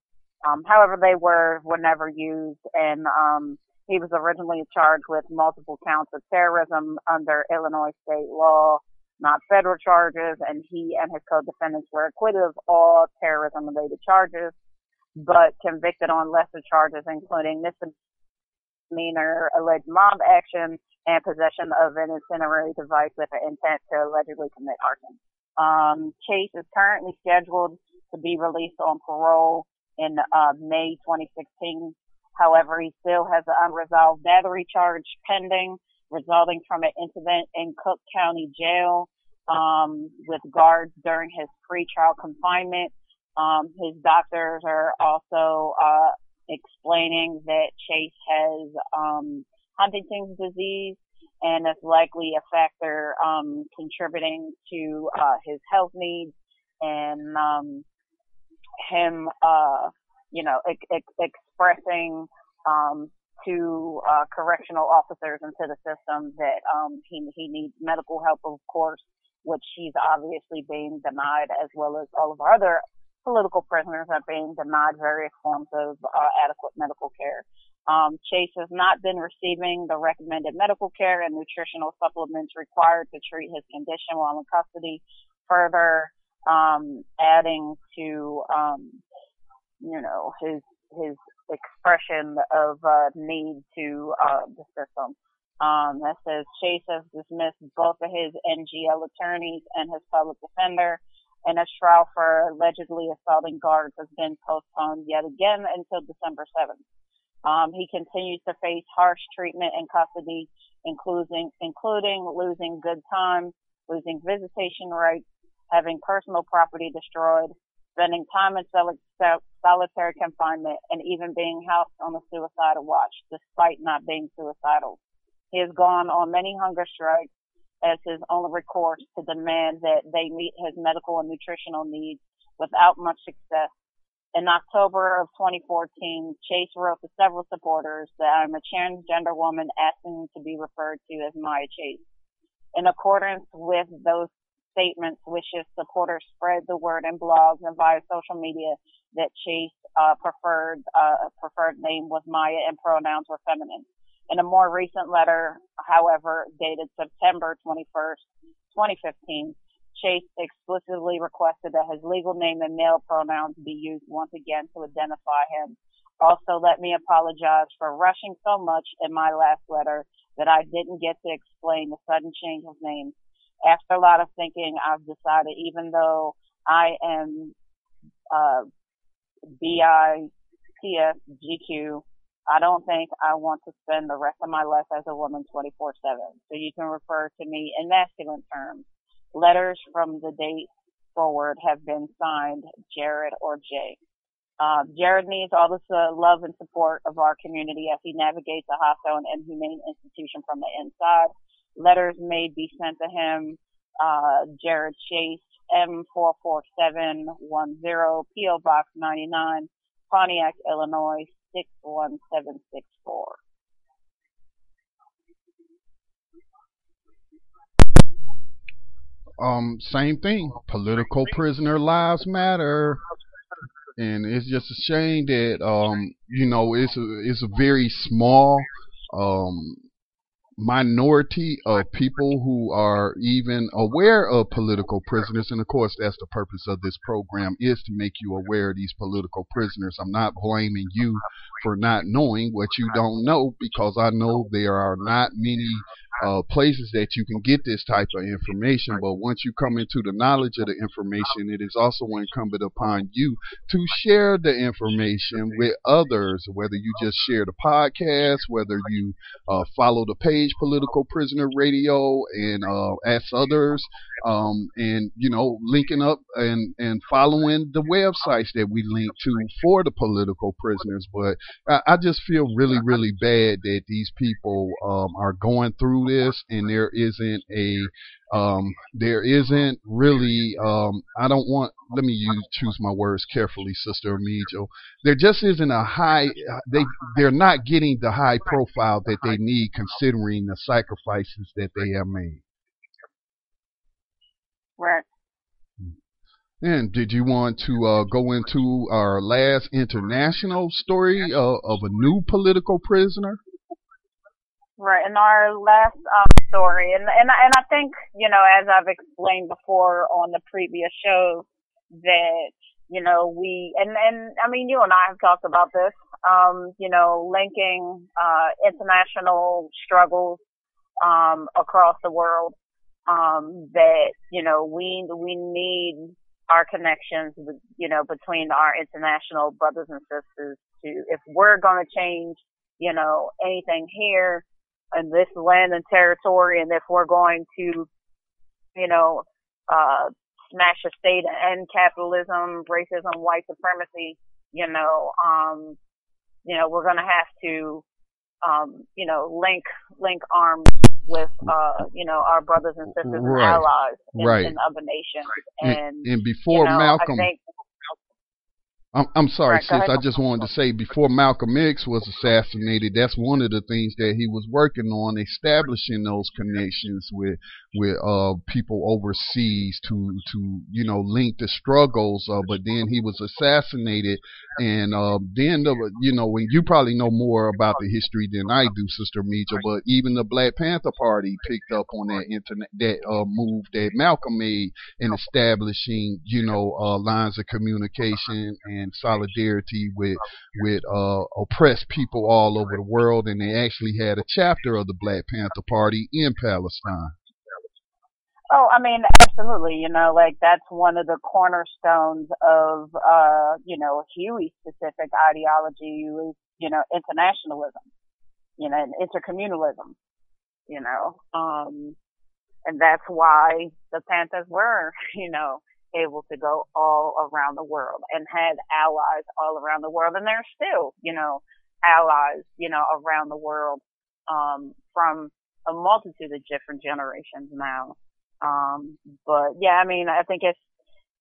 Um, however, they were were never used, and um, he was originally charged with multiple counts of terrorism under Illinois state law, not federal charges, and he and his co-defendants were acquitted of all terrorism-related charges, but convicted on lesser charges, including misdemeanor alleged mob action and possession of an incendiary device with an intent to allegedly commit arson. Um, Chase is currently scheduled to be released on parole in uh, May 2016. However, he still has an unresolved battery charge pending resulting from an incident in Cook County Jail um, with guards during his pretrial confinement. Um, his doctors are also uh, explaining that Chase has um, Huntington's disease and is likely a factor um, contributing to uh, his health needs and um, him, uh, you know, ex- ex- expressing um, to uh, correctional officers and to the system that um, he he needs medical help, of course, which he's obviously being denied, as well as all of our other political prisoners are being denied various forms of uh, adequate medical care. Um, Chase has not been receiving the recommended medical care and nutritional supplements required to treat his condition while in custody, further um, adding to um, you know his his expression of uh, need to uh, the system. Um, that says Chase has dismissed both of his NLG attorneys and his public defender, and a trial for allegedly assaulting guards has been postponed yet again until December 7th. Um, he continues to face harsh treatment in custody, including including losing good time, losing visitation rights, having personal property destroyed, spending time in sol- solitary confinement, and even being housed on a suicidal watch, despite not being suicidal. He has gone on many hunger strikes as his only recourse to demand that they meet his medical and nutritional needs without much success in October of 2014, Chase wrote to several supporters that I'm a transgender woman asking to be referred to as Maya Chase. In accordance with those statements, wishes supporters spread the word in blogs and via social media that Chase uh, preferred uh, preferred name was Maya and pronouns were feminine. In a more recent letter, however, dated September 21st, 2015, Chase explicitly requested that his legal name and male pronouns be used once again to identify him. Also, let me apologize for rushing so much in my last letter that I didn't get to explain the sudden change of name. After a lot of thinking, I've decided even though I am uh, B-I-T-S-G-Q, I don't think I want to spend the rest of my life as a woman 24-7. So you can refer to me in masculine terms. Letters from the date forward have been signed Jared or Jay. Uh, Jared needs all the uh, love and support of our community as he navigates a hostile and inhumane institution from the inside. Letters may be sent to him, uh, Jared Chase, M44710, P.O. Box 99, Pontiac, Illinois, 61764. Um, same thing. Political prisoner lives matter, and it's just a shame that um, you know it's a it's a very small um minority of people who are even aware of political prisoners. And of course that's the purpose of this program is to make you aware of these political prisoners. I'm not blaming you for not knowing what you don't know because i know there are not many uh, places that you can get this type of information. But once you come into the knowledge of the information, it is also incumbent upon you to share the information with others, whether you just share the podcast, whether you uh, follow the page Political Prisoner Radio and uh, ask others um, and you know, linking up and and following the websites that we link to for the political prisoners. But I, I just feel really, really bad that these people um, are going through this, and there isn't a um, there isn't really um, I don't want let me use choose my words carefully, Sister Amijo. There just isn't a high they they're not getting the high profile that they need considering the sacrifices that they have made. Right. And did you want to uh, go into our last international story uh, of a new political prisoner? Right. In our last um, story, and and and I think you know, as I've explained before on the previous show, that you know we and and I mean, you and I have talked about this. Um, you know, linking uh, international struggles um, across the world. Um, that you know we we need our connections, you know, between our international brothers and sisters to if we're going to change, you know, anything here in this land and territory, and if we're going to, you know, uh, smash a state and capitalism, racism, white supremacy, you know, um, you know, we're going to have to, um, you know, link, link arms with, uh, you know, our brothers and sisters and allies in, Right. in other nations. And, And, and before you know, Malcolm, I think, I'm, I'm sorry, Right, sis. I just wanted to say before Malcolm X was assassinated, that's one of the things that he was working on, establishing those connections with with uh people overseas to to you know link the struggles. Uh, but then he was assassinated, and uh, then the you know when you probably know more about the history than I do, Sister Meja. But even the Black Panther Party picked up on that internet that uh move that Malcolm made in establishing you know uh lines of communication and solidarity with with uh oppressed people all over the world and they actually had a chapter of the Black Panther Party in Palestine. Oh, I mean, absolutely. You know, like that's one of the cornerstones of, uh, you know, Huey specific ideology was, you know, internationalism, you know, and intercommunalism, you know, um, and that's why the Panthers were, *laughs* you know, able to go all around the world and had allies all around the world. And they're still, you know, allies, you know, around the world, um, from a multitude of different generations now. Um, but yeah, I mean, I think it's,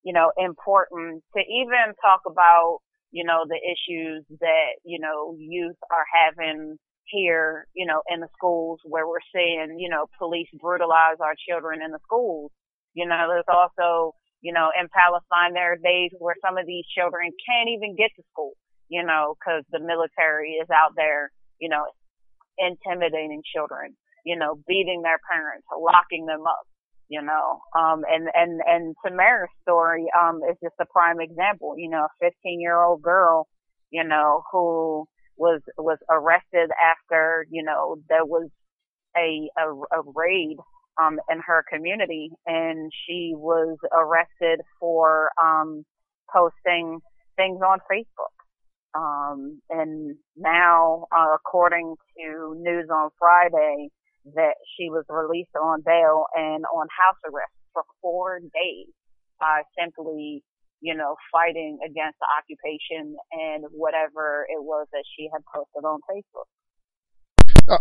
you know, important to even talk about, you know, the issues that, you know, youth are having here, you know, in the schools where we're seeing, you know, police brutalize our children in the schools. You know, there's also, you know, in Palestine, there are days where some of these children can't even get to school, you know, cause the military is out there, you know, intimidating children, you know, beating their parents, locking them up you know. Um, and, and, and Tamara's story, um, is just a prime example, you know, a 15 year old girl, you know, who was, was arrested after, you know, there was a, a, a raid, um, in her community and she was arrested for, um, posting things on Facebook. Um, and now, uh, according to News on Friday, that she was released on bail and on house arrest for four days by simply, you know, fighting against the occupation and whatever it was that she had posted on Facebook.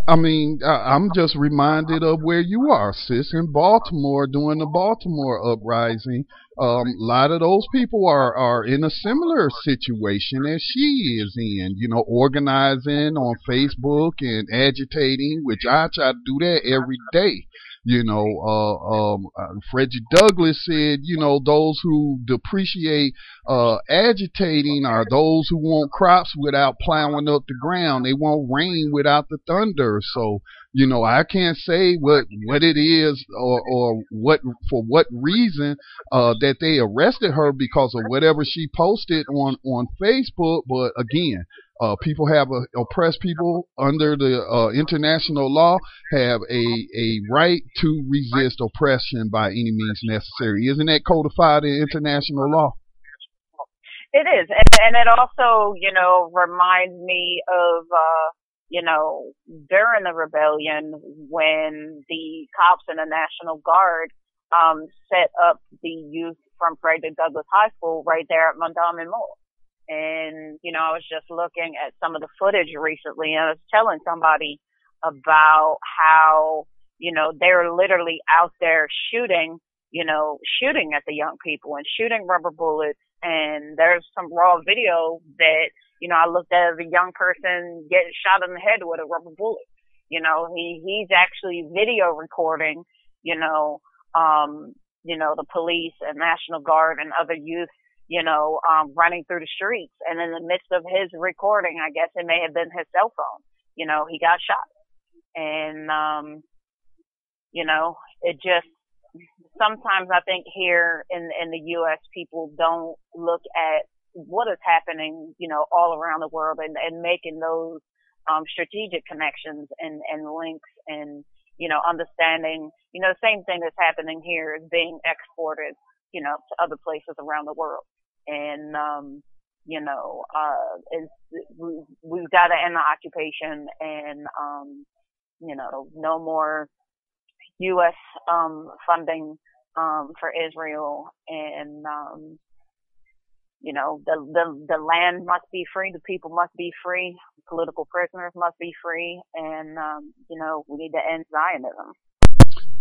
I- mean, I'm just reminded of where you are, sis, in Baltimore during the Baltimore uprising. Um, a lot of those people are, are in a similar situation as she is in, you know, organizing on Facebook and agitating, which I try to do that every day. You know, uh, um, uh, Frederick Douglass said, you know, those who depreciate uh, agitating are those who want crops without plowing up the ground. They want rain without the thunder. So, you know, I can't say what what it is or or what for what reason uh, that they arrested her because of whatever she posted on on Facebook. But again, uh, people have a, oppressed people under the uh, international law have a a right to resist oppression by any means necessary. Isn't that codified in international law? It is, and, and it also, you know, reminds me of, uh, you know, during the rebellion when the cops and the National Guard um, set up the youth from Frederick Douglass High School right there at Mondawmin Mall. And, you know, I was just looking at some of the footage recently and I was telling somebody about how, you know, they're literally out there shooting, you know, shooting at the young people and shooting rubber bullets. And there's some raw video that, you know, I looked at a young person getting shot in the head with a rubber bullet. You know, he, he's actually video recording, you know, um, you know, the police and National Guard and other youth, you know, um, running through the streets. And in the midst of his recording, I guess it may have been his cell phone, you know, he got shot. And, um, you know, it just, sometimes I think here in, in the U.S. people don't look at what is happening, you know, all around the world and, and making those, um, strategic connections and, and links and, you know, understanding, you know, the same thing that's happening here is being exported, you know, to other places around the world. And, um, you know, uh, it's, we, we've got to end the occupation and, um, you know, no more U.S. um, funding um, for Israel, and um, you know, the the the land must be free, the people must be free, political prisoners must be free, and um, you know, we need to end Zionism.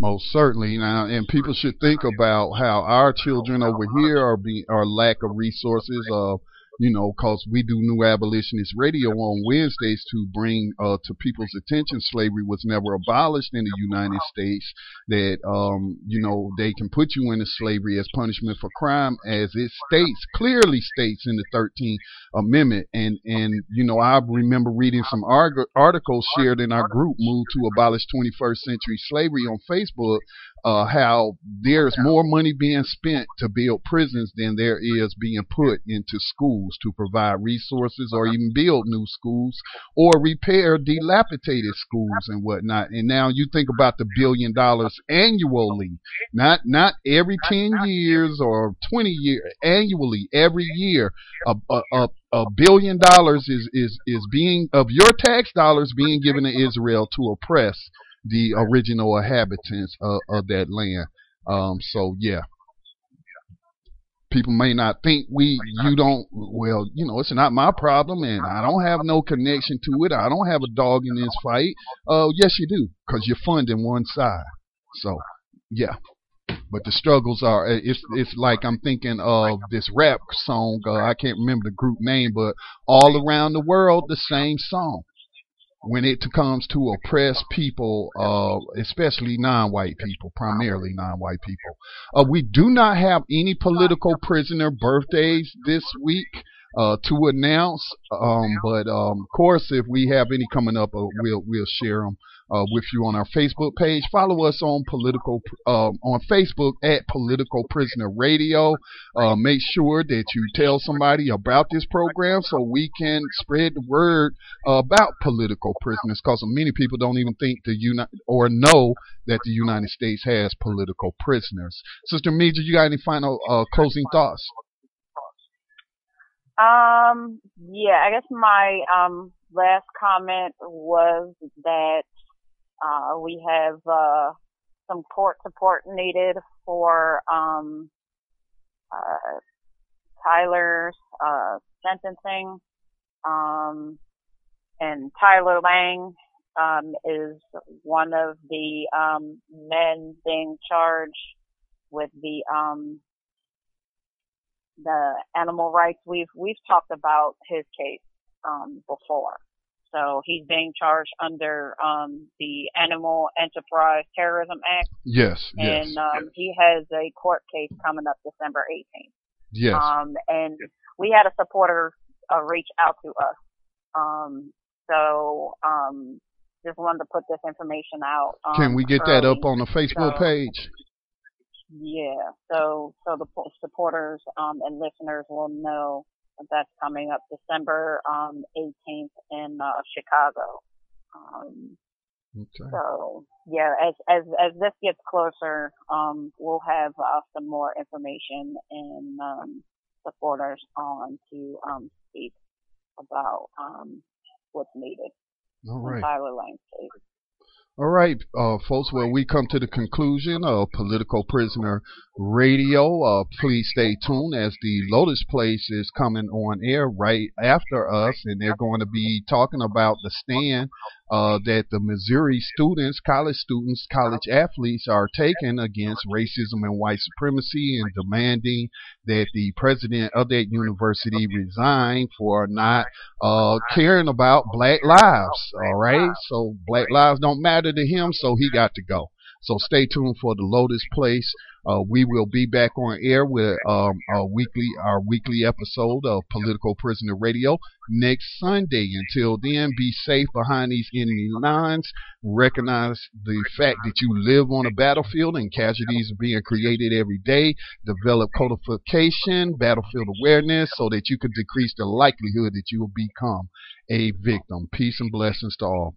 Most certainly, now, and people should think about how our children over here are be are lack of resources. Uh, you know, because we do New Abolitionist Radio on Wednesdays to bring uh, to people's attention slavery was never abolished in the United States. That um, you know they can put you into slavery as punishment for crime, as it states clearly states in the 13th Amendment. And and you know I remember reading some arg- articles shared in our group, "Move to Abolish 21st Century Slavery" on Facebook, uh, how there's more money being spent to build prisons than there is being put into schools to provide resources or even build new schools or repair dilapidated schools and whatnot. And now you think about the billion dollars annually, not not every 10 years or 20 years, annually, every year, a, a, a a billion dollars is, is, is being of your tax dollars being given to Israel to oppress the original inhabitants of, of that land. Um, so yeah, people may not think we you don't well you know it's not my problem and i don't have no connection to it. I don't have a dog in this fight. Uh yes you do because you're funding one side. So yeah. But the struggles are it's it's like i'm thinking of this rap song uh, i can't remember the group name but all around the world the same song when it comes to oppressed people, uh, especially non-white people, primarily non-white people. Uh, we do not have any political prisoner birthdays this week uh, to announce, um, but um, of course, if we have any coming up, uh, we'll we'll share them uh, with you on our Facebook page. Follow us on political uh, on Facebook at Political Prisoner Radio. Uh, make sure that you tell somebody about this program so we can spread the word about political prisoners. Because many people don't even think the uni- or know that the United States has political prisoners. Sister Meja, you got any final uh, closing thoughts? Um, yeah, I guess my um last comment was that uh, we have uh, some court support needed for um, uh, Tyler's uh, sentencing, um, and Tyler Lang um, is one of the um, men being charged with the um, the animal rights. We've we've talked about his case um, before. So he's being charged under um, the Animal Enterprise Terrorism Act. Yes, and yes. um, he has a court case coming up December 18th. Yes. Um, and we had a supporter uh, reach out to us. Um, so um, just wanted to put this information out. Um, Can we get early. that up on the Facebook So, page? Yeah. So so the supporters um, and listeners will know that's coming up December um, 18th in uh, Chicago. Um, Okay. so yeah, as as as this gets closer, um, we'll have uh, some more information and um, supporters on to um, speak about um, what's needed All in right. Tyler Lang's case. All right, uh, folks. Well, we come to the conclusion of Political Prisoner Radio. Uh, please stay tuned as the Lotus Place is coming on air right after us, and they're going to be talking about the stand uh, that the Missouri students, college students, college athletes are taking against racism and white supremacy and demanding that the president of that university resign for not uh, caring about black lives. All right, so black lives don't matter to him, so he got to go. So stay tuned for the Lotus Place. Uh, we will be back on air with um, our weekly our weekly episode of Political Prisoner Radio next Sunday. Until then, be safe behind these enemy lines. Recognize the fact that you live on a battlefield and casualties are being created every day. Develop codification, battlefield awareness, so that you can decrease the likelihood that you will become a victim. Peace and blessings to all.